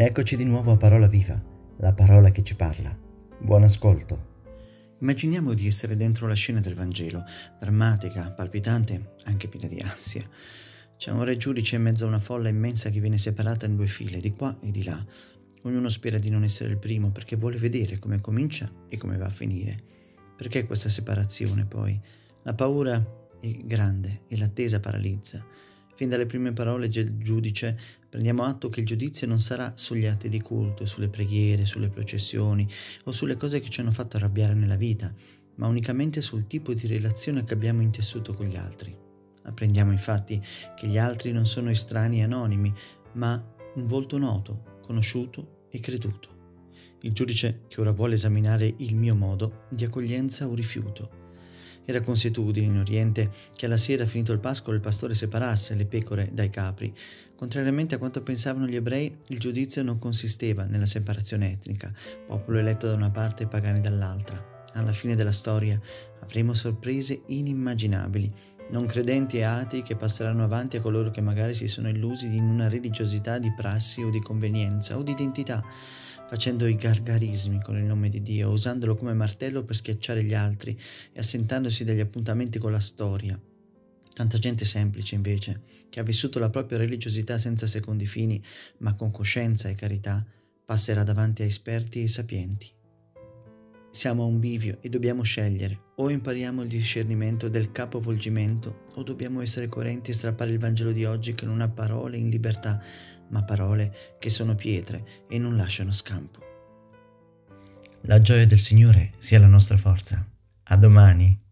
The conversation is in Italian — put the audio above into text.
Eccoci di nuovo a Parola Viva, la parola che ci parla. Buon ascolto. Immaginiamo di essere dentro la scena del Vangelo, drammatica, palpitante, anche piena di ansia. C'è un re giudice in mezzo a una folla immensa che viene separata in due file, di qua e di là. Ognuno spera di non essere il primo perché vuole vedere come comincia e come va a finire. Perché questa separazione poi? La paura è grande e l'attesa paralizza. Fin dalle prime parole del giudice prendiamo atto che il giudizio non sarà sugli atti di culto, sulle preghiere, sulle processioni o sulle cose che ci hanno fatto arrabbiare nella vita, ma unicamente sul tipo di relazione che abbiamo intessuto con gli altri. Apprendiamo infatti che gli altri non sono estranei anonimi, ma un volto noto, conosciuto e creduto. Il giudice che ora vuole esaminare il mio modo di accoglienza o rifiuto era consuetudine in Oriente che alla sera, finito il pascolo, il pastore separasse le pecore dai capri. Contrariamente a quanto pensavano gli ebrei, il giudizio non consisteva nella separazione etnica, popolo eletto da una parte e pagani dall'altra. Alla fine della storia avremo sorprese inimmaginabili, non credenti e atei che passeranno avanti a coloro che magari si sono illusi in una religiosità di prassi o di convenienza o di identità facendo i gargarismi con il nome di Dio, usandolo come martello per schiacciare gli altri e assentandosi dagli appuntamenti con la storia. Tanta gente semplice, invece, che ha vissuto la propria religiosità senza secondi fini, ma con coscienza e carità, passerà davanti a esperti e sapienti. Siamo a un bivio e dobbiamo scegliere, o impariamo il discernimento del capovolgimento, o dobbiamo essere coerenti e strappare il Vangelo di oggi che non ha parole in libertà, ma parole che sono pietre e non lasciano scampo. La gioia del Signore sia la nostra forza. A domani.